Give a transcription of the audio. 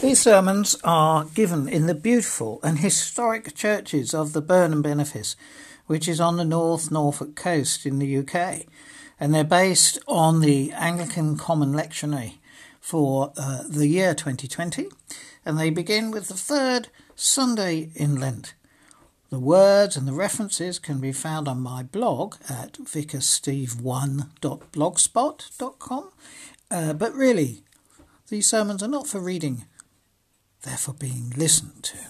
These sermons are given in the beautiful and historic churches of the Burnham Benefice, which is on the North Norfolk coast in the UK, and they're based on the Anglican Common Lectionary for uh, the year 2020, and they begin with the third Sunday in Lent. The words and the references can be found on my blog at vicarsteve1.blogspot.com. Uh, but really, these sermons are not for reading they're being listened to.